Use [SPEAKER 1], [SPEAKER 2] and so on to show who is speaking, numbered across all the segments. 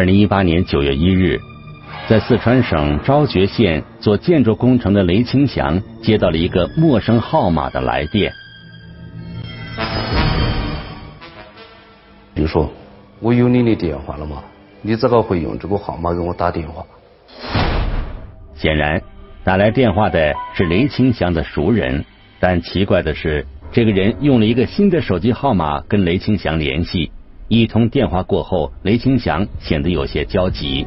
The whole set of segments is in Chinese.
[SPEAKER 1] 二零一八年九月一日，在四川省昭觉县做建筑工程的雷清祥接到了一个陌生号码的来电。
[SPEAKER 2] 比如说，我有你的电话了吗？你怎个会用这个号码给我打电话？
[SPEAKER 1] 显然，打来电话的是雷清祥的熟人，但奇怪的是，这个人用了一个新的手机号码跟雷清祥联系。一通电话过后，雷清祥显得有些焦急。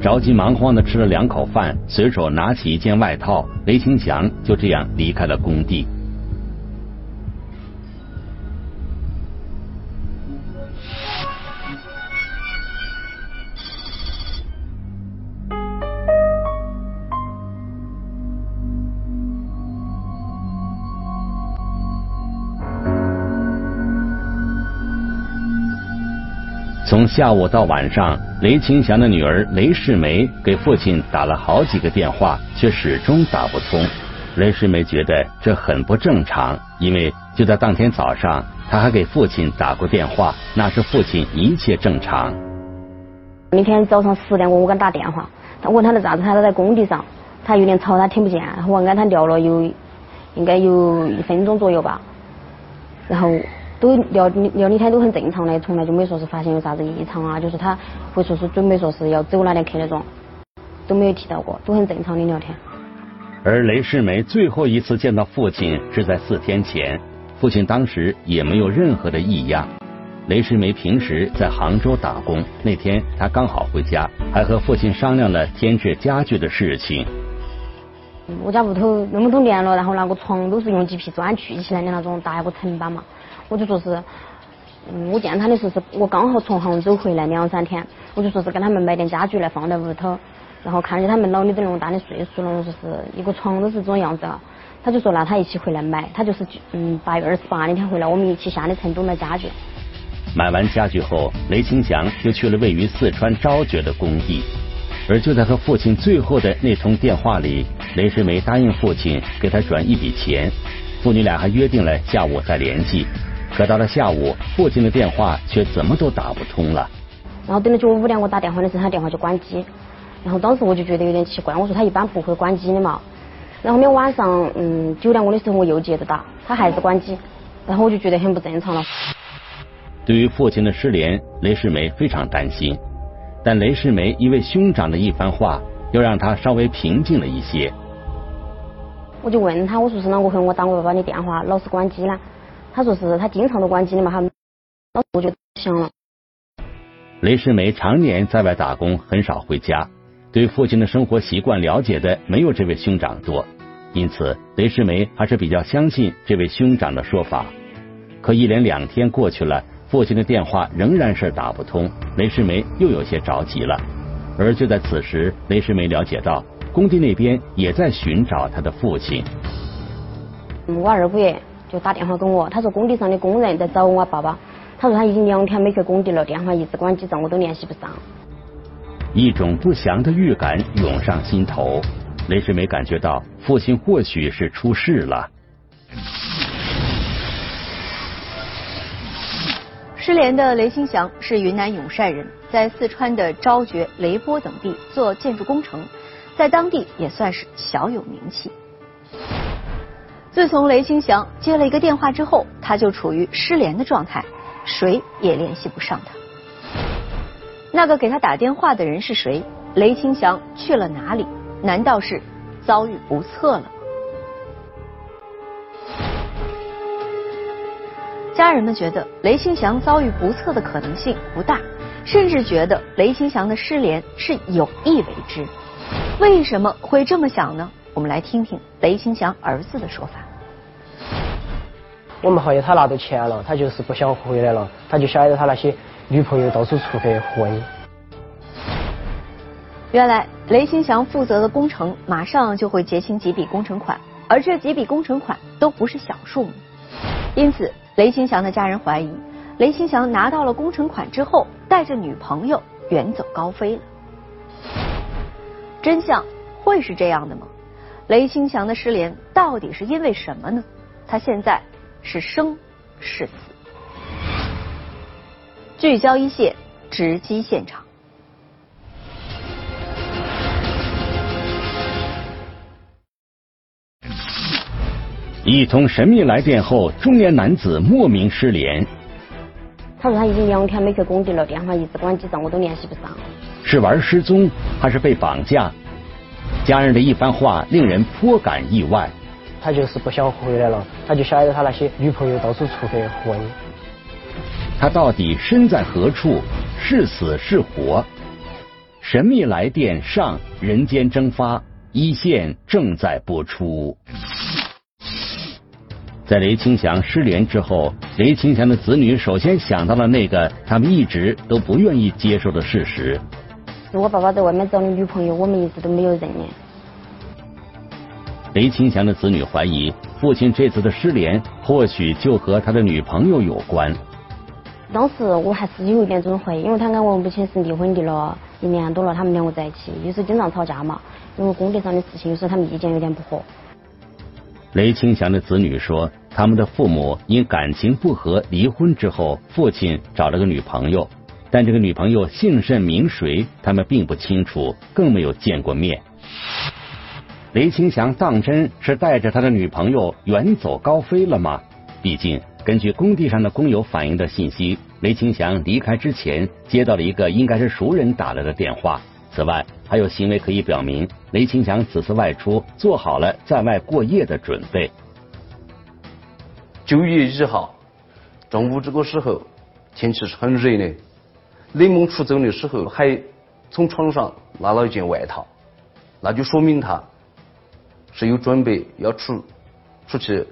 [SPEAKER 1] 着急忙慌的吃了两口饭，随手拿起一件外套，雷清祥就这样离开了工地。从下午到晚上，雷清祥的女儿雷世梅给父亲打了好几个电话，却始终打不通。雷世梅觉得这很不正常，因为就在当天早上，她还给父亲打过电话，那是父亲一切正常。
[SPEAKER 3] 那天早上十点过，我给他打电话，他问他的咋子，他都在工地上，他有点吵，他听不见，我跟他聊了有应该有一分钟左右吧，然后。都聊聊那天都很正常的，从来就没说是发现有啥子异常啊，就是他会说是准备说是要走哪天去那种，都没有提到过，都很正常的聊天。
[SPEAKER 1] 而雷世梅最后一次见到父亲是在四天前，父亲当时也没有任何的异样。雷世梅平时在杭州打工，那天他刚好回家，还和父亲商量了添置家具的事情。
[SPEAKER 3] 我家屋头那么多年了，然后那个床都是用几皮砖砌起来的那种大一个层板嘛。我就说是，嗯，我见他的时候是我刚好从杭州回来两三天，我就说是跟他们买点家具来放在屋头，然后看见他们老的都那么大的岁数了，我说是一个床都是这种样子啊，他就说那他一起回来买，他就是嗯八月二十八那天回来，我们一起下的成都买家具。
[SPEAKER 1] 买完家具后，雷清祥就去了位于四川昭觉的工地，而就在和父亲最后的那通电话里，雷世梅答应父亲给他转一笔钱，父女俩还约定了下午再联系。可到了下午，父亲的电话却怎么都打不通了。
[SPEAKER 3] 然后等到九五点我打电话的时候，他电话就关机。然后当时我就觉得有点奇怪，我说他一般不会关机的嘛。然后面晚上嗯九点过的时候我又接着打，他还是关机。然后我就觉得很不正常了。
[SPEAKER 1] 对于父亲的失联，雷世梅非常担心。但雷世梅一位兄长的一番话，又让他稍微平静了一些。
[SPEAKER 3] 我就问他，我说是啷个回我打我爸爸的电话老是关机呢？他说是他经常都关机的嘛，他我就想了。
[SPEAKER 1] 雷世梅常年在外打工，很少回家，对父亲的生活习惯了解的没有这位兄长多，因此雷世梅还是比较相信这位兄长的说法。可一连两天过去了，父亲的电话仍然是打不通，雷世梅又有些着急了。而就在此时，雷世梅了解到工地那边也在寻找他的父亲。
[SPEAKER 3] 我二姑爷。就打电话给我，他说工地上的工人在找我爸爸，他说他已经两天没去工地了，电话一直关机着，我都联系不上。
[SPEAKER 1] 一种不祥的预感涌上心头，雷世梅感觉到父亲或许是出事了。
[SPEAKER 4] 失联的雷新祥是云南永善人，在四川的昭觉、雷波等地做建筑工程，在当地也算是小有名气。自从雷清祥接了一个电话之后，他就处于失联的状态，谁也联系不上他。那个给他打电话的人是谁？雷清祥去了哪里？难道是遭遇不测了？家人们觉得雷清祥遭遇不测的可能性不大，甚至觉得雷清祥的失联是有意为之。为什么会这么想呢？我们来听听雷清祥儿子的说法。
[SPEAKER 5] 我们怀疑他拿到钱了，他就是不想回来了，他就晓得他那些女朋友到处出去混。
[SPEAKER 4] 原来雷新祥负责的工程马上就会结清几笔工程款，而这几笔工程款都不是小数目，因此雷新祥的家人怀疑，雷新祥拿到了工程款之后，带着女朋友远走高飞了。真相会是这样的吗？雷新祥的失联到底是因为什么呢？他现在是生是死？聚焦一线，直击现场。
[SPEAKER 1] 一通神秘来电后，中年男子莫名失联。
[SPEAKER 3] 他说他已经两天没去工地了，电话一直关机上，我都联系不上。
[SPEAKER 1] 是玩失踪，还是被绑架？家人的一番话令人颇感意外。
[SPEAKER 5] 他就是不想回来了，他就晓得他那些女朋友到处出去混。
[SPEAKER 1] 他到底身在何处？是死是活？神秘来电上，人间蒸发，一线正在播出。在雷清祥失联之后，雷清祥的子女首先想到了那个他们一直都不愿意接受的事实：
[SPEAKER 3] 是我爸爸在外面找的女朋友，我们一直都没有认领。
[SPEAKER 1] 雷清祥的子女怀疑，父亲这次的失联或许就和他的女朋友有关。
[SPEAKER 3] 当时我还是有一点这种怀疑，因为他跟我母亲是离婚的了一年多了，他们两个在一起，有时经常吵架嘛，因为工地上的事情，有时候他们意见有点不合。
[SPEAKER 1] 雷清祥的子女说，他们的父母因感情不和离婚之后，父亲找了个女朋友，但这个女朋友姓甚名谁，他们并不清楚，更没有见过面。雷清祥当真是带着他的女朋友远走高飞了吗？毕竟，根据工地上的工友反映的信息，雷清祥离开之前接到了一个应该是熟人打来的电话。此外，还有行为可以表明雷清祥此次外出做好了在外过夜的准备。
[SPEAKER 2] 九月一号中午这个时候，天气是很热的。雷蒙出走的时候还从床上拿了一件外套，那就说明他是有准备要出出去，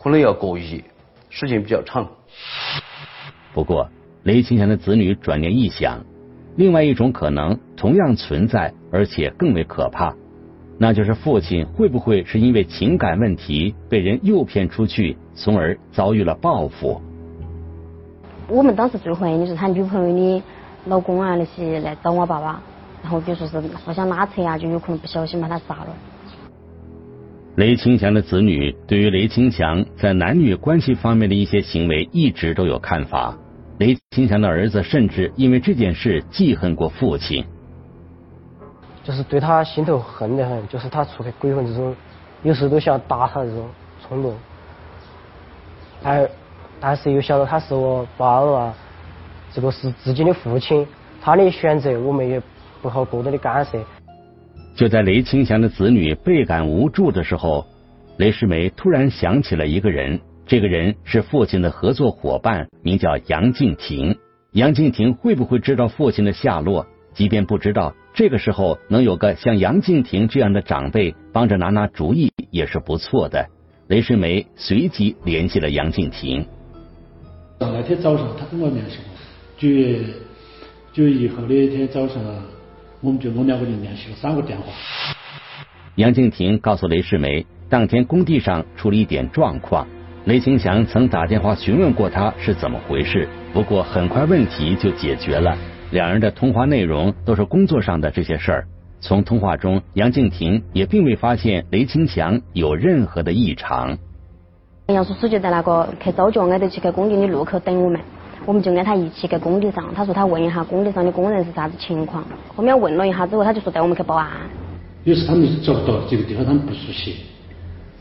[SPEAKER 2] 可能要过夜，时间比较长。
[SPEAKER 1] 不过，雷清祥的子女转念一想。另外一种可能同样存在，而且更为可怕，那就是父亲会不会是因为情感问题被人诱骗出去，从而遭遇了报复？
[SPEAKER 3] 我们当时最怀疑的是他女朋友的老公啊，那些来找我爸爸，然后比如说是互相拉扯呀，就有可能不小心把他杀了。
[SPEAKER 1] 雷清祥的子女对于雷清祥在男女关系方面的一些行为一直都有看法。雷清祥的儿子甚至因为这件事记恨过父亲，
[SPEAKER 5] 就是对他心头恨得很，就是他出去鬼混这种，有时候都想打他这种冲动。还，但是又晓得他是我爸爸，这个是自己的父亲，他的选择我们也不好过多的干涉。
[SPEAKER 1] 就在雷清祥的子女倍感无助的时候，雷世梅突然想起了一个人。这个人是父亲的合作伙伴，名叫杨敬亭。杨敬亭会不会知道父亲的下落？即便不知道，这个时候能有个像杨敬亭这样的长辈帮着拿拿主意也是不错的。雷世梅随即联系了杨敬亭。
[SPEAKER 6] 那天早上他跟我联系过，九月九月一天早上，我们就我们两个人联系了三个电话。
[SPEAKER 1] 杨静婷告诉雷世梅，当天工地上出了一点状况。雷清祥曾打电话询问过他是怎么回事，不过很快问题就解决了。两人的通话内容都是工作上的这些事儿。从通话中，杨静婷也并未发现雷清祥有任何的异常。
[SPEAKER 3] 杨叔叔就在那个去招脚挨着去给工地的路口等我们，我们就跟他一起在工地上。他说他问一下工地上的工人是啥子情况。后面问了一下之后，他就说带我们去报案。
[SPEAKER 6] 有时他们找不到这个地方，他们不熟悉。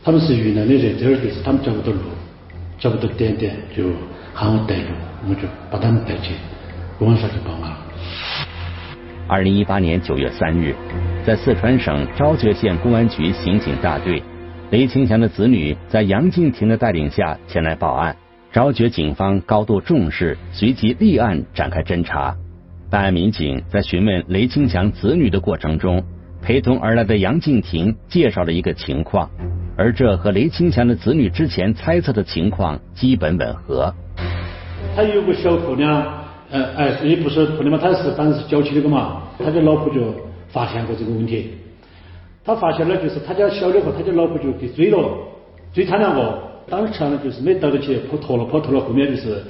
[SPEAKER 6] 他们是云南的人，这儿地是他们找不到路，找不到点点，就喊我带路，我就把他们带去公安上去报案。
[SPEAKER 1] 二零一八年九月三日，在四川省昭觉县公安局刑警大队，雷清祥的子女在杨静婷的带领下前来报案。昭觉警方高度重视，随即立案展开侦查。办案民警在询问雷清祥子女的过程中，陪同而来的杨静婷介绍了一个情况。而这和雷清祥的子女之前猜测的情况基本吻合。
[SPEAKER 6] 他有个小姑娘，呃，哎，也不是姑娘嘛，他是反正是郊区那个嘛，他的老婆就发现过这个问题。他发现了，就是他家小的和，他家老婆就去追了，追他两个，当时呢就是没到得去跑脱了，跑脱了，后面就是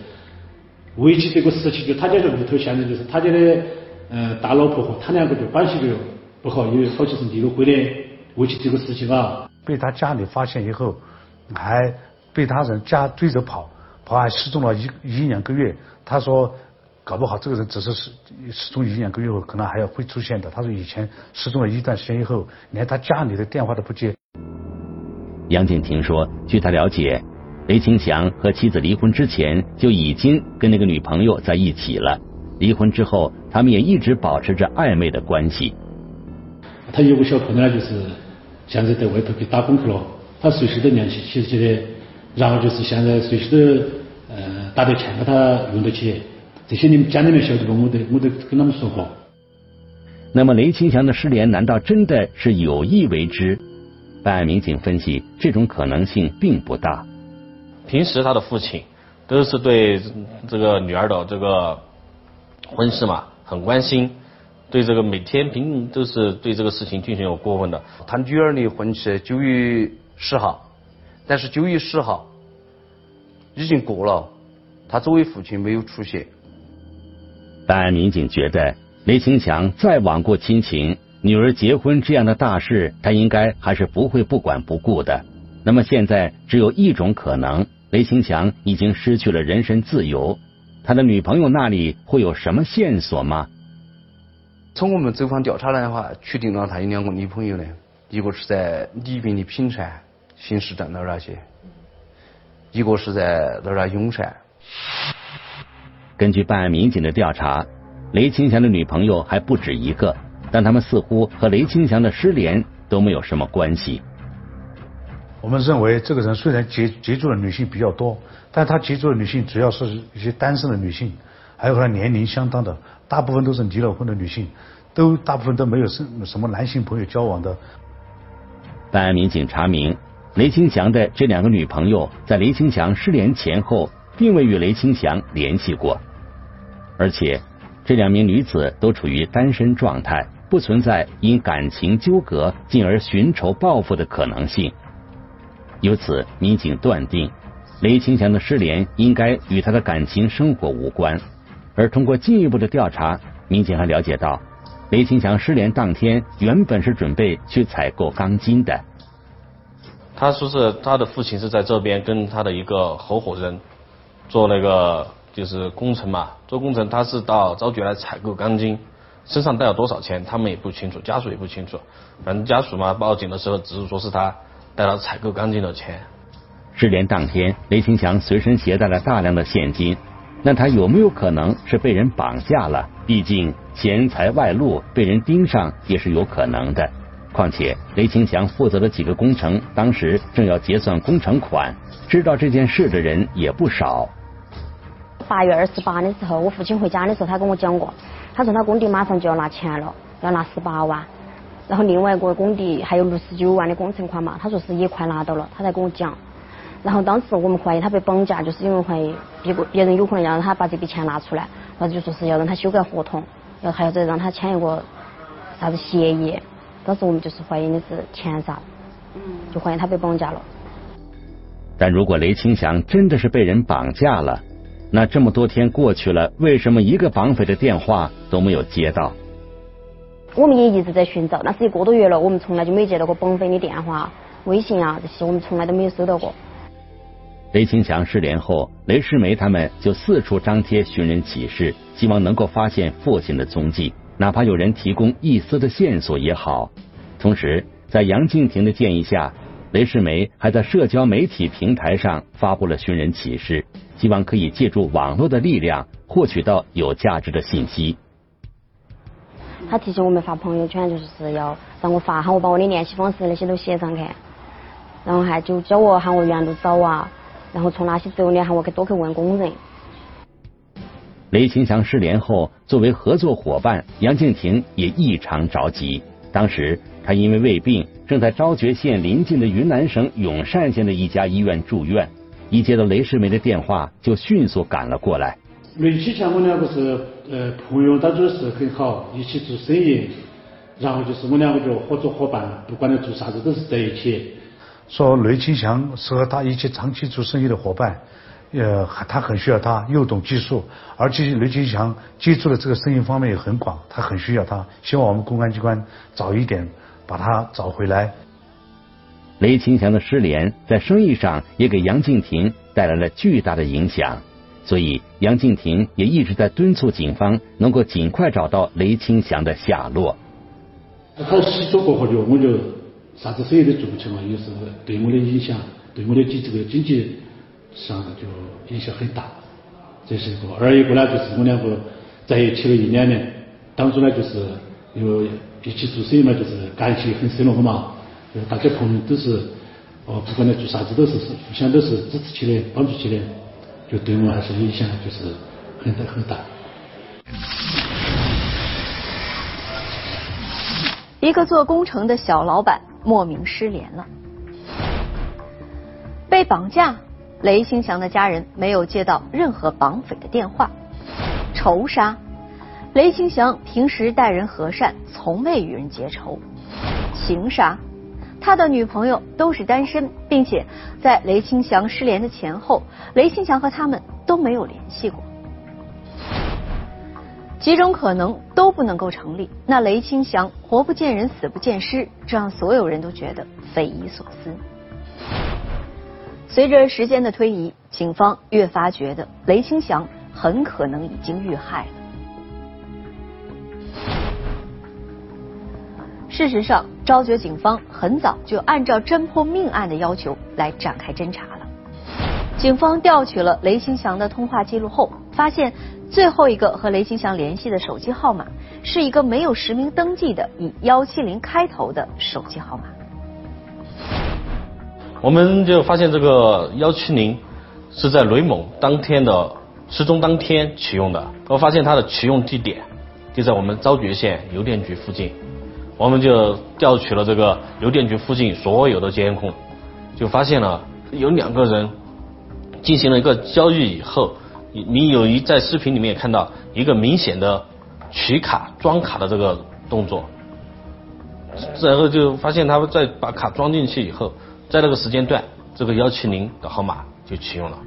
[SPEAKER 6] 为起这个事情，就他家的屋头现在就是他家的呃大老婆和他两个就关系就不好，因为好像是离了婚的，为起这个事情啊。
[SPEAKER 7] 被他家里发现以后，还被他人家追着跑，跑还失踪了一一两个月。他说，搞不好这个人只是失失踪一两个月后，可能还要会出现的。他说以前失踪了一段时间以后，连他家里的电话都不接。
[SPEAKER 1] 杨静婷说，据他了解，雷清祥和妻子离婚之前就已经跟那个女朋友在一起了。离婚之后，他们也一直保持着暧昧的关系。
[SPEAKER 6] 他有个小朋友呢，就是。现在在外头去打工去了，他随时都联系，其实觉得，然后就是现在随时都呃打点钱给他用得起，这些你们家里面晓得不？我都我都跟他们说过。
[SPEAKER 1] 那么雷清祥的失联难道真的是有意为之？办案民警分析，这种可能性并不大。
[SPEAKER 8] 平时他的父亲都是对这个女儿的这个婚事嘛很关心。对这个每天平都是对这个事情进行有过问的。
[SPEAKER 2] 他女儿的婚期九月十号，但是九月十号已经过了，他作为父亲没有出现。
[SPEAKER 1] 办案民警觉得，雷清强再罔顾亲情，女儿结婚这样的大事，他应该还是不会不管不顾的。那么现在只有一种可能，雷清强已经失去了人身自由，他的女朋友那里会有什么线索吗？
[SPEAKER 2] 从我们走访调查来的话，确定了他有两个女朋友呢，一个是在宜宾的平山新市镇那儿那些，一个是在那儿永善。
[SPEAKER 1] 根据办案民警的调查，雷清祥的女朋友还不止一个，但他们似乎和雷清祥的失联都没有什么关系。
[SPEAKER 7] 我们认为，这个人虽然接接触的女性比较多，但他接触的女性主要是一些单身的女性，还有和他年龄相当的。大部分都是离了婚的女性，都大部分都没有什什么男性朋友交往的。
[SPEAKER 1] 办案民警查明，雷清祥的这两个女朋友在雷清祥失联前后，并未与雷清祥联系过，而且这两名女子都处于单身状态，不存在因感情纠葛进而寻仇报复的可能性。由此，民警断定，雷清祥的失联应该与他的感情生活无关。而通过进一步的调查，民警还了解到，雷清祥失联当天原本是准备去采购钢筋的。
[SPEAKER 8] 他说是他的父亲是在这边跟他的一个合伙人做那个就是工程嘛，做工程他是到昭觉来采购钢筋，身上带了多少钱他们也不清楚，家属也不清楚，反正家属嘛报警的时候只是说是他带了采购钢筋的钱。
[SPEAKER 1] 失联当天，雷清祥随身携带了大量的现金。那他有没有可能是被人绑架了？毕竟钱财外露，被人盯上也是有可能的。况且雷清祥负责的几个工程，当时正要结算工程款，知道这件事的人也不少。
[SPEAKER 3] 八月二十八的时候，我父亲回家的时候，他跟我讲过，他说他工地马上就要拿钱了，要拿十八万，然后另外一个工地还有六十九万的工程款嘛，他说是也快拿到了，他才跟我讲。然后当时我们怀疑他被绑架，就是因为怀疑别个别人有可能要让他把这笔钱拿出来，或者就说是要让他修改合同，要还要再让他签一个啥子协议。当时我们就是怀疑的是钱啥，就怀疑他被绑架了。
[SPEAKER 1] 但如果雷清祥真的是被人绑架了，那这么多天过去了，为什么一个绑匪的电话都没有接到？
[SPEAKER 3] 我们也一直在寻找，那是一个多月了，我们从来就没接到过绑匪的电话、微信啊这些，我们从来都没有收到过。
[SPEAKER 1] 雷清祥失联后，雷世梅他们就四处张贴寻人启事，希望能够发现父亲的踪迹，哪怕有人提供一丝的线索也好。同时，在杨静婷的建议下，雷世梅还在社交媒体平台上发布了寻人启事，希望可以借助网络的力量获取到有价值的信息。
[SPEAKER 3] 他提醒我们发朋友圈，就是要让我发，喊我把我的联系方式那些都写上去，然后还就叫我喊我原路找啊。然后从哪些走呢？喊我去多去问工人。
[SPEAKER 1] 雷清祥失联后，作为合作伙伴，杨静婷也异常着急。当时他因为胃病，正在昭觉县临近的云南省永善县的一家医院住院。一接到雷世梅的电话，就迅速赶了过来。
[SPEAKER 6] 雷启强，我两个是呃朋友，当初是很好，一起做生意，然后就是我两个就合作伙伴，不管在做啥子都是在一起。
[SPEAKER 7] 说雷清祥是和他一起长期做生意的伙伴，呃，他很需要他，又懂技术，而且雷清祥接触的这个生意方面也很广，他很需要他，希望我们公安机关早一点把他找回来。
[SPEAKER 1] 雷清祥的失联在生意上也给杨敬亭带来了巨大的影响，所以杨敬亭也一直在敦促警方能够尽快找到雷清祥的下落。
[SPEAKER 6] 他失踪过后就我就啥子生意都做不成嘛，有时候对我的影响，对我的经这个经济上就影响很大。这是一个，二一个呢就是我两个在一起了一两年，当初呢就是又一起做生意嘛，就是感情很深了嘛。大家朋友都是哦，不管你做啥子都是互相都是支持起的，帮助起的，就对我还是影响就是很大很大。
[SPEAKER 4] 一个做工程的小老板莫名失联了，被绑架。雷兴祥的家人没有接到任何绑匪的电话。仇杀，雷兴祥平时待人和善，从未与人结仇。情杀。他的女朋友都是单身，并且在雷清祥失联的前后，雷清祥和他们都没有联系过。几种可能都不能够成立，那雷清祥活不见人，死不见尸，这让所有人都觉得匪夷所思。随着时间的推移，警方越发觉得雷清祥很可能已经遇害了。事实上，昭觉警方很早就按照侦破命案的要求来展开侦查了。警方调取了雷兴祥的通话记录后，发现最后一个和雷兴祥联系的手机号码是一个没有实名登记的以幺七零开头的手机号码。
[SPEAKER 8] 我们就发现这个幺七零是在雷某当天的失踪当天启用的，我发现它的启用地点就在我们昭觉县邮电局附近。我们就调取了这个邮电局附近所有的监控，就发现了有两个人进行了一个交易以后，你有一在视频里面看到一个明显的取卡装卡的这个动作，然后就发现他们在把卡装进去以后，在那个时间段，这个幺七零的号码就启用了。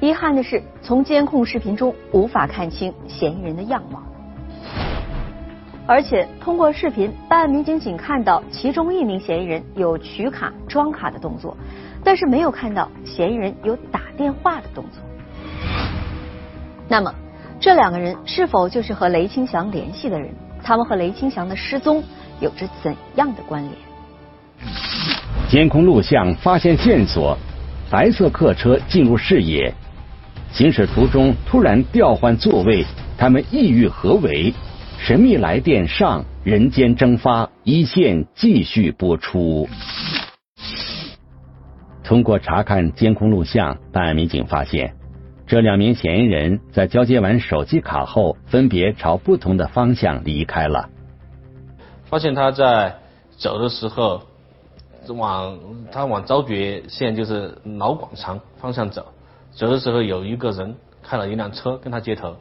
[SPEAKER 4] 遗憾的是，从监控视频中无法看清嫌疑人的样貌。而且通过视频，办案民警仅看到其中一名嫌疑人有取卡装卡的动作，但是没有看到嫌疑人有打电话的动作。那么，这两个人是否就是和雷清祥联系的人？他们和雷清祥的失踪有着怎样的关联？
[SPEAKER 1] 监控录像发现线索，白色客车进入视野，行驶途中突然调换座位，他们意欲何为？神秘来电上，人间蒸发，一线继续播出。通过查看监控录像，办案民警发现，这两名嫌疑人在交接完手机卡后，分别朝不同的方向离开了。
[SPEAKER 8] 发现他在走的时候，往他往昭觉县就是老广场方向走，走的时候有一个人开了一辆车跟他接头。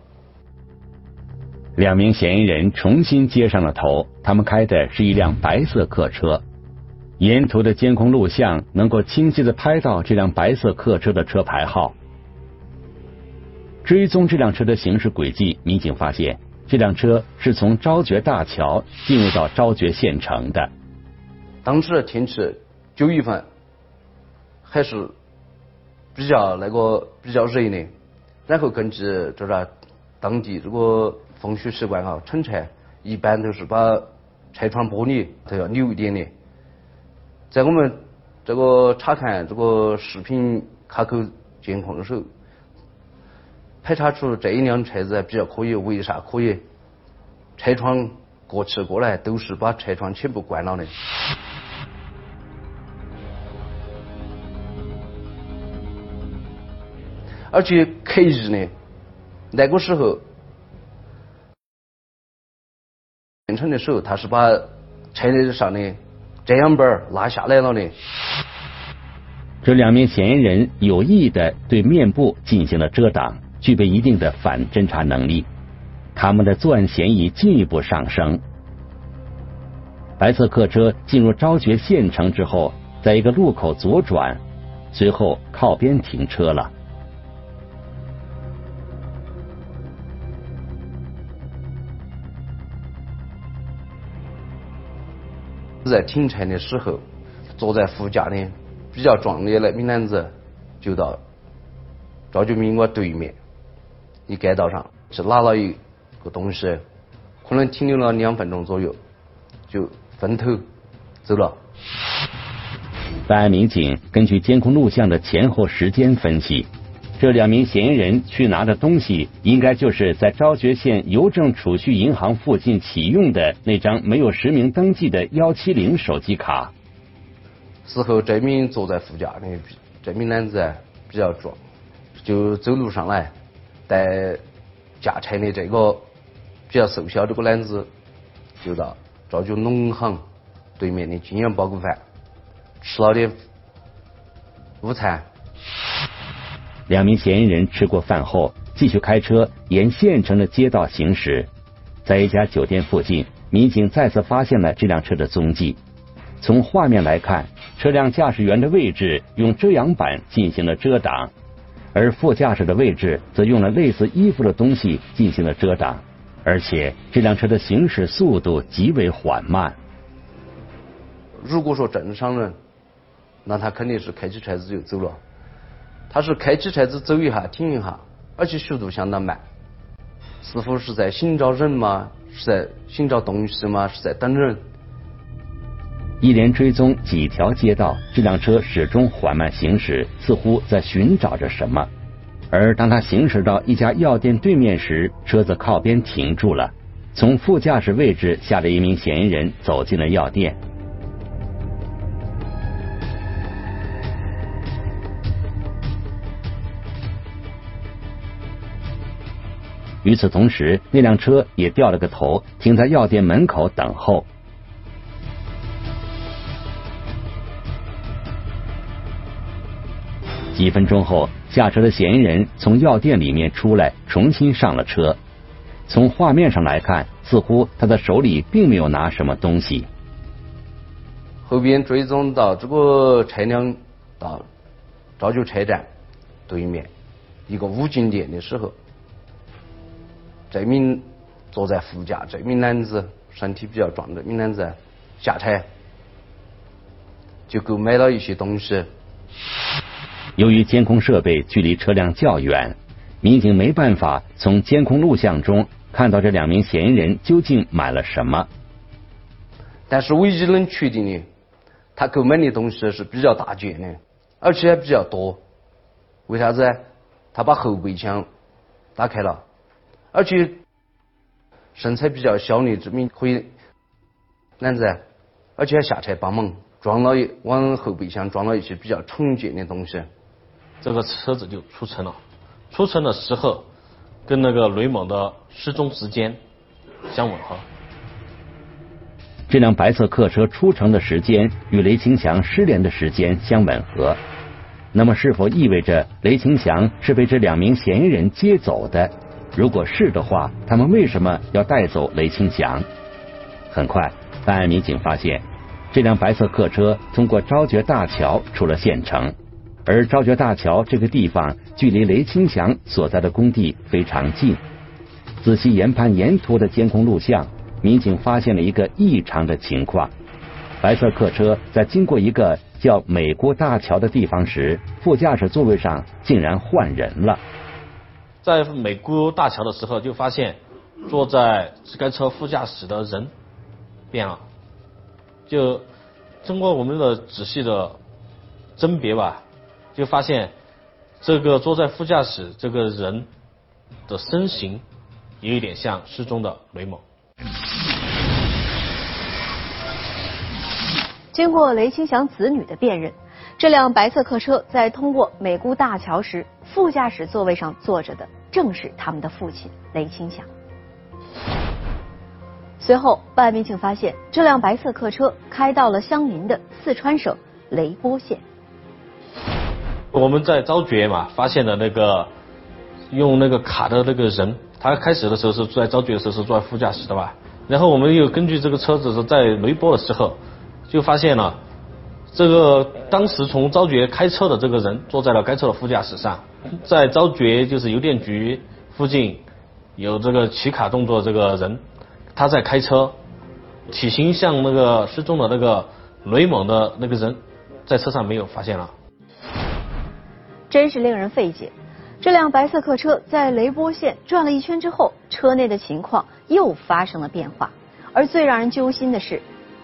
[SPEAKER 1] 两名嫌疑人重新接上了头，他们开的是一辆白色客车。沿途的监控录像能够清晰的拍到这辆白色客车的车牌号。追踪这辆车的行驶轨迹，民警发现这辆车是从昭觉大桥进入到昭觉县城的。
[SPEAKER 2] 当时的天气九月份还是比较那个比较热的，然后根据这个当地这个。风俗习惯啊，乘车一般都是把车窗玻璃都要留一点的。在我们这个查看这个视频卡口监控的时候，排查出这一辆车子比较可以，为啥可以？车窗过去过来都是把车窗全部关了的，而且刻意的，那个时候。进城的时候，他是把车子上的遮阳板拉下来了的。
[SPEAKER 1] 这两名嫌疑人有意的对面部进行了遮挡，具备一定的反侦查能力，他们的作案嫌疑进一步上升。白色客车进入昭觉县城之后，在一个路口左转，随后靠边停车了。
[SPEAKER 2] 在停车的时候，坐在副驾的比较壮的那名男子就到赵俊明我对面一街道上，去拿了一个东西，可能停留了两分钟左右，就分头走了。
[SPEAKER 1] 办案民警根据监控录像的前后时间分析，这两名嫌疑人去拿的东西，应该就是在昭觉县邮政储蓄银行附近启用的那张没有实名登记的幺七零手机卡。
[SPEAKER 2] 事后，这名坐在副驾的这名男子比较壮，就走路上来，带驾车的这个比较瘦小这个男子，就到昭觉农行对面的金源包谷饭。吃了点午餐。
[SPEAKER 1] 两名嫌疑人吃过饭后，继续开车沿县城的街道行驶。在一家酒店附近，民警再次发现了这辆车的踪迹。从画面来看，车辆驾驶员的位置用遮阳板进行了遮挡，而副驾驶的位置则用了类似衣服的东西进行了遮挡，而且这辆车的行驶速度极为缓慢。
[SPEAKER 2] 如果说正常人，那他肯定是开起车子就走了，他是开起车子走一下停一下，而且速度相当慢，似乎是在寻找人吗？是在寻找东西吗？是在等人？
[SPEAKER 1] 一连追踪几条街道，这辆车始终缓慢行驶，似乎在寻找着什么。而当他行驶到一家药店对面时，车子靠边停住了。从副驾驶位置下来一名嫌疑人走进了药店。与此同时，那辆车也掉了个头，停在药店门口等候。几分钟后，下车的嫌疑人从药店里面出来，重新上了车。从画面上来看，似乎他的手里并没有拿什么东西。
[SPEAKER 2] 后边追踪到这个车辆到昭觉车站对面一个五金店的时候。这名坐在副驾这名男子身体比较壮，这名男子下车就购买了一些东西。
[SPEAKER 1] 由于监控设备距离车辆较远，民警没办法从监控录像中看到这两名嫌疑人究竟买了什么。
[SPEAKER 2] 但是唯一能确定的，他购买的东西是比较大件的，而且还比较多。为啥子？他把后备箱打开了。而且身材比较小的这名可以男子，而且还下车帮忙装了一往后备箱装了一些比较重件的东西，
[SPEAKER 8] 这个车子就出城了。出城的时候跟那个雷某的失踪时间相吻合。
[SPEAKER 1] 这辆白色客车出城的时间与雷清祥失联的时间相吻合，那么是否意味着雷清祥是被这两名嫌疑人接走的？如果是的话，他们为什么要带走雷清祥？很快，办案民警发现，这辆白色客车通过昭觉大桥出了县城，而昭觉大桥这个地方距离雷清祥所在的工地非常近。仔细研判沿途的监控录像，民警发现了一个异常的情况：白色客车在经过一个叫美国大桥的地方时，副驾驶座位上竟然换人了。
[SPEAKER 8] 在美姑大桥的时候，就发现坐在该车副驾驶的人变了。就通过我们的仔细的甄别吧，就发现这个坐在副驾驶这个人的身形也有点像失踪的雷某。
[SPEAKER 4] 经过雷清祥子女的辨认。这辆白色客车在通过美姑大桥时，副驾驶座位上坐着的正是他们的父亲雷清祥。随后，办案民警发现，这辆白色客车开到了相邻的四川省雷波县。
[SPEAKER 8] 我们在昭觉嘛，发现了那个用那个卡的那个人，他开始的时候是在昭觉的时候是坐在副驾驶的吧？然后我们又根据这个车子是在雷波的时候，就发现了这个当时从昭觉开车的这个人坐在了该车的副驾驶上，在昭觉就是邮电局附近有这个骑卡动作这个人，他在开车，体型像那个失踪的那个雷某的那个人，在车上没有发现了。
[SPEAKER 4] 真是令人费解。这辆白色客车在雷波县转了一圈之后，车内的情况又发生了变化。而最让人揪心的是，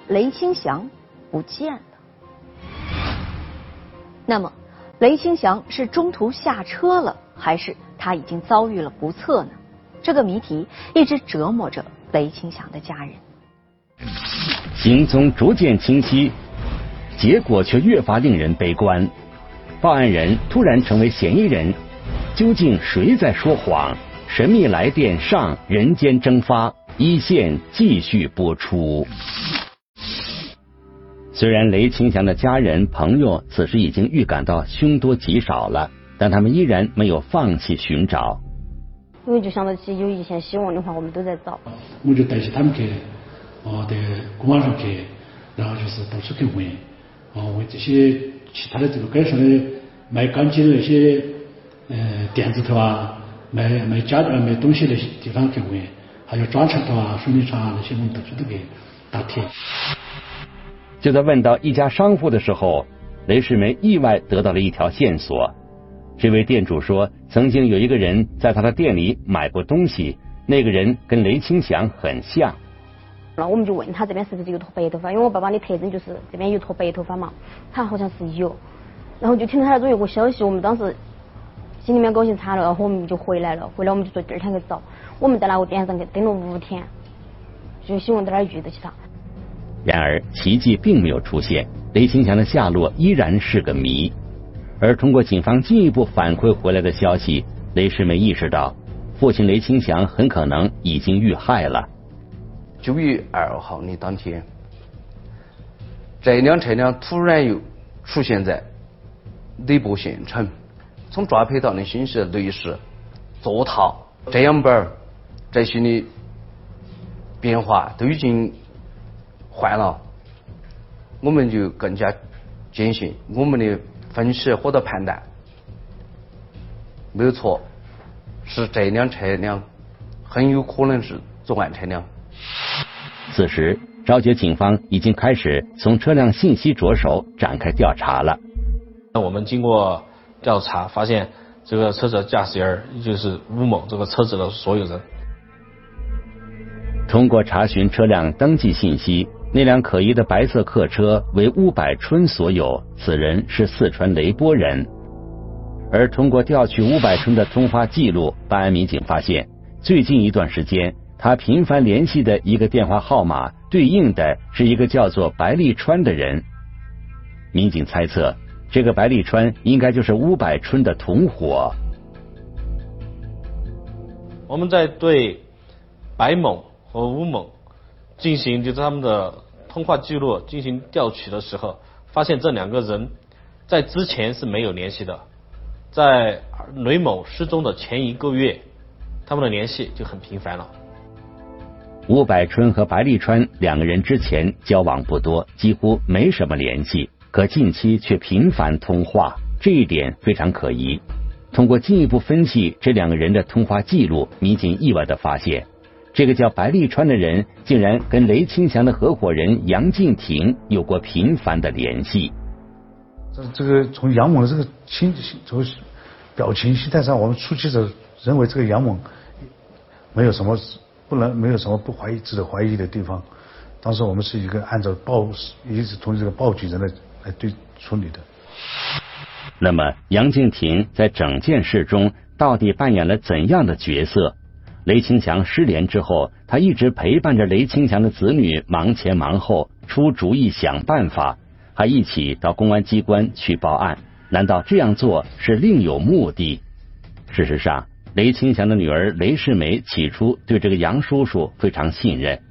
[SPEAKER 4] 雷清祥不见了。那么，雷清祥是中途下车了，还是他已经遭遇了不测呢？这个谜题一直折磨着雷清祥的家人。
[SPEAKER 1] 行踪逐渐清晰，结果却越发令人悲观。报案人突然成为嫌疑人，究竟谁在说谎？神秘来电上，人间蒸发，一线继续播出。虽然雷清祥的家人朋友此时已经预感到凶多吉少了，但他们依然没有放弃寻找。
[SPEAKER 3] 因为就想到起有一线希望的话，我们都在找。
[SPEAKER 6] 我就带起他们去，哦，在公安上去，然后就是到处去问，哦，问这些其他的这个街上的卖钢筋的那些呃店子头啊，卖卖家呃卖东西那些地方去问，还有砖厂头啊、水泥厂啊那些，我们到处都给打铁。
[SPEAKER 1] 就在问到一家商户的时候，雷世梅意外得到了一条线索。这位店主说，曾经有一个人在他的店里买过东西，那个人跟雷清祥很像。
[SPEAKER 3] 那我们就问他这边是不是有坨白头发，因为我爸爸的特征就是这边有坨白头发嘛，他好像是有。然后就听到他那种有个消息，我们当时心里面高兴惨了，然后我们就回来了。回来我们就说第二天去找，我们在那个店上去等了五天，就希望在那儿遇到起他。
[SPEAKER 1] 然而奇迹并没有出现，雷清祥的下落依然是个谜。而通过警方进一步反馈回来的消息，雷世梅意识到父亲雷清祥很可能已经遇害了。
[SPEAKER 2] 九月二号的当天，这辆车辆突然又出现在雷波县城，从抓拍到的信息，类似座套、遮阳板这些的变化都已经换了，我们就更加坚信我们的分析或者判断没有错，是这辆车辆很有可能是作案车辆。
[SPEAKER 1] 此时，昭觉警方已经开始从车辆信息着手展开调查了。
[SPEAKER 8] 那我们经过调查，发现这个车子的驾驶员就是吴某，这个车子的所有人。
[SPEAKER 1] 通过查询车辆登记信息，那辆可疑的白色客车为乌百春所有，此人是四川雷波人。而通过调取乌百春的通话记录，办案民警发现，最近一段时间他频繁联系的一个电话号码，对应的是一个叫做白立川的人。民警猜测，这个白立川应该就是乌百春的同伙。
[SPEAKER 8] 我们在对白某和吴某进行就是他们的通话记录进行调取的时候，发现这两个人在之前是没有联系的，在雷某失踪的前一个月，他们的联系就很频繁了。
[SPEAKER 1] 吴百春和白立川两个人之前交往不多，几乎没什么联系，可近期却频繁通话，这一点非常可疑。通过进一步分析这两个人的通话记录，民警意外的发现，这个叫白立川的人竟然跟雷清祥的合伙人杨敬亭有过频繁的联系。
[SPEAKER 7] 这这个从杨某的这个情这个表情心态上，我们初期者认为这个杨某没有什么不能没有什么不怀疑值得怀疑的地方。当时我们是一个按照报一直从这个报警人来来对处理的。
[SPEAKER 1] 那么，杨敬亭在整件事中到底扮演了怎样的角色？雷清祥失联之后，他一直陪伴着雷清祥的子女，忙前忙后，出主意想办法，还一起到公安机关去报案。难道这样做是另有目的？事实上，雷清祥的女儿雷世梅起初对这个杨叔叔非常信任，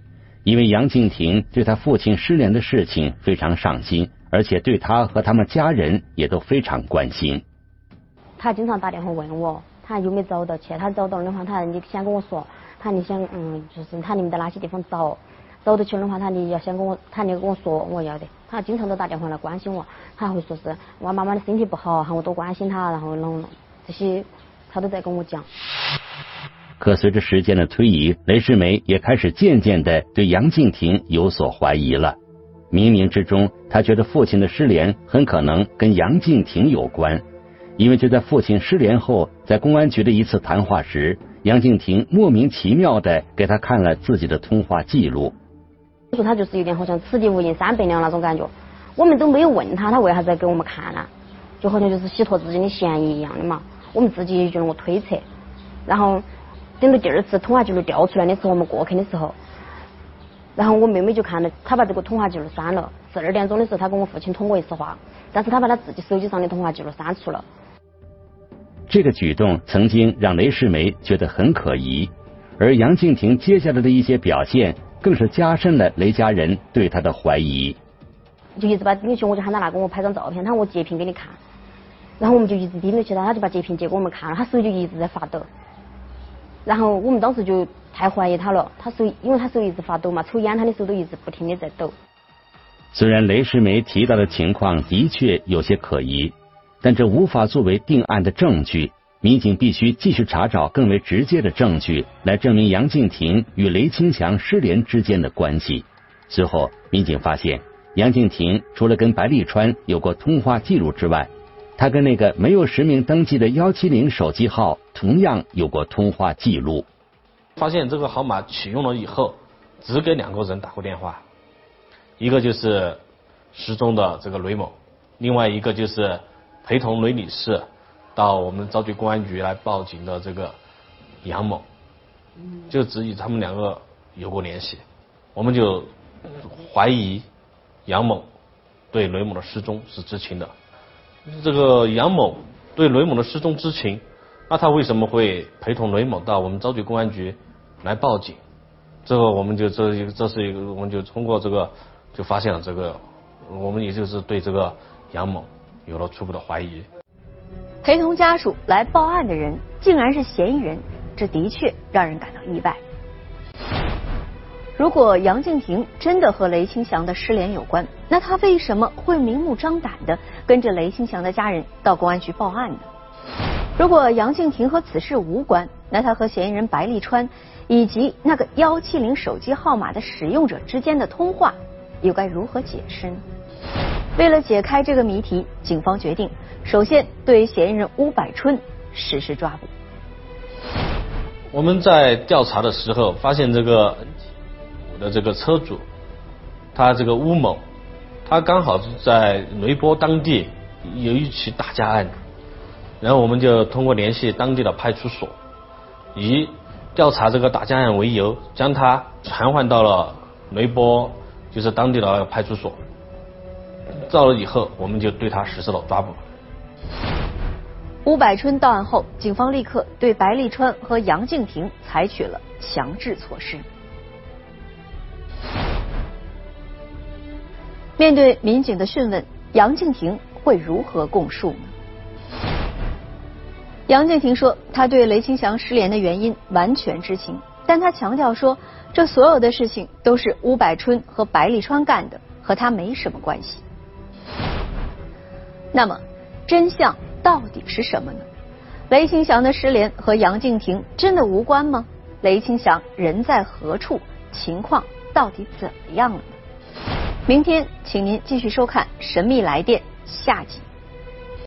[SPEAKER 1] 因为杨敬亭对他父亲失联的事情非常上心。而且对他和他们家人也都非常关心。
[SPEAKER 3] 他经常打电话问我，他有没有找到去？他找到的话，他你先跟我说，他你想嗯，就是他你们在哪些地方找，找得起的话，他你要先跟我，他你跟我说我要的，他经常都打电话来关心我，他还会说是我妈妈的身体不好，喊我多关心她，然后弄这些他都在跟我讲。
[SPEAKER 1] 可随着时间的推移，雷世梅也开始渐渐的对杨静婷有所怀疑了。冥冥之中，他觉得父亲的失联很可能跟杨静婷有关，因为就在父亲失联后，在公安局的一次谈话时，杨静婷莫名其妙的给他看了自己的通话记录。
[SPEAKER 3] 说他就是有点好像此地无银三百两那种感觉，我们都没有问他，他为啥子要给我们看呢？就好像就是洗脱自己的嫌疑一样的嘛，我们自己也就那么推测，然后。等到第二次通话记录调出来的时候，我们过去的时候，然后我妹妹就看到他把这个通话记录删了。十二点钟的时候，他跟我父亲通过一次话，但是他把他自己手机上的通话记录删除了。
[SPEAKER 1] 这个举动曾经让雷世梅觉得很可疑，而杨静婷接下来的一些表现，更是加深了雷家人对她的怀疑。
[SPEAKER 3] 就一直把盯起，我就喊他拿给我拍张照片，他说我截屏给你看。然后我们就一直盯着去他，他就把截屏截给我们看了，他手就一直在发抖。然后我们当时就太怀疑他了，他手因为他手一直发抖嘛，抽烟他的手都一直不停的在抖。
[SPEAKER 1] 虽然雷世梅提到的情况的确有些可疑，但这无法作为定案的证据。民警必须继续查找更为直接的证据，来证明杨静婷与雷清祥失联之间的关系。随后，民警发现杨静婷除了跟白立川有过通话记录之外，他跟那个没有实名登记的幺七零手机号同样有过通话记录。
[SPEAKER 8] 发现这个号码启用了以后，只给两个人打过电话，一个就是失踪的这个雷某，另外一个就是陪同雷女士到我们昭觉公安局来报警的这个杨某，就只与他们两个有过联系，我们就怀疑杨某对雷某的失踪是知情的。这个杨某对雷某的失踪知情，那他为什么会陪同雷某到我们昭觉公安局来报警？这个我们就这一个这是一个，我们就通过这个就发现了这个，我们也就是对这个杨某有了初步的怀疑。
[SPEAKER 4] 陪同家属来报案的人竟然是嫌疑人，这的确让人感到意外。如果杨静婷真的和雷清祥的失联有关，那她为什么会明目张胆的跟着雷清祥的家人到公安局报案呢？如果杨静婷和此事无关，那她和嫌疑人白立川以及那个幺七零手机号码的使用者之间的通话又该如何解释呢？为了解开这个谜题，警方决定首先对嫌疑人乌百春实施抓捕。
[SPEAKER 8] 我们在调查的时候发现这个。的这个车主，他这个乌某，他刚好是在雷波当地有一起打架案，然后我们就通过联系当地的派出所，以调查这个打架案为由，将他传唤到了雷波，就是当地的派出所。到了以后，我们就对他实施了抓捕。
[SPEAKER 4] 乌百春到案后，警方立刻对白立川和杨静婷采取了强制措施。面对民警的讯问，杨静婷会如何供述呢？杨静婷说，她对雷清祥失联的原因完全知情，但她强调说，这所有的事情都是乌百春和白立川干的，和他没什么关系。那么，真相到底是什么呢？雷清祥的失联和杨静婷真的无关吗？雷清祥人在何处？情况到底怎么样了呢？明天，请您继续收看《神秘来电》下集。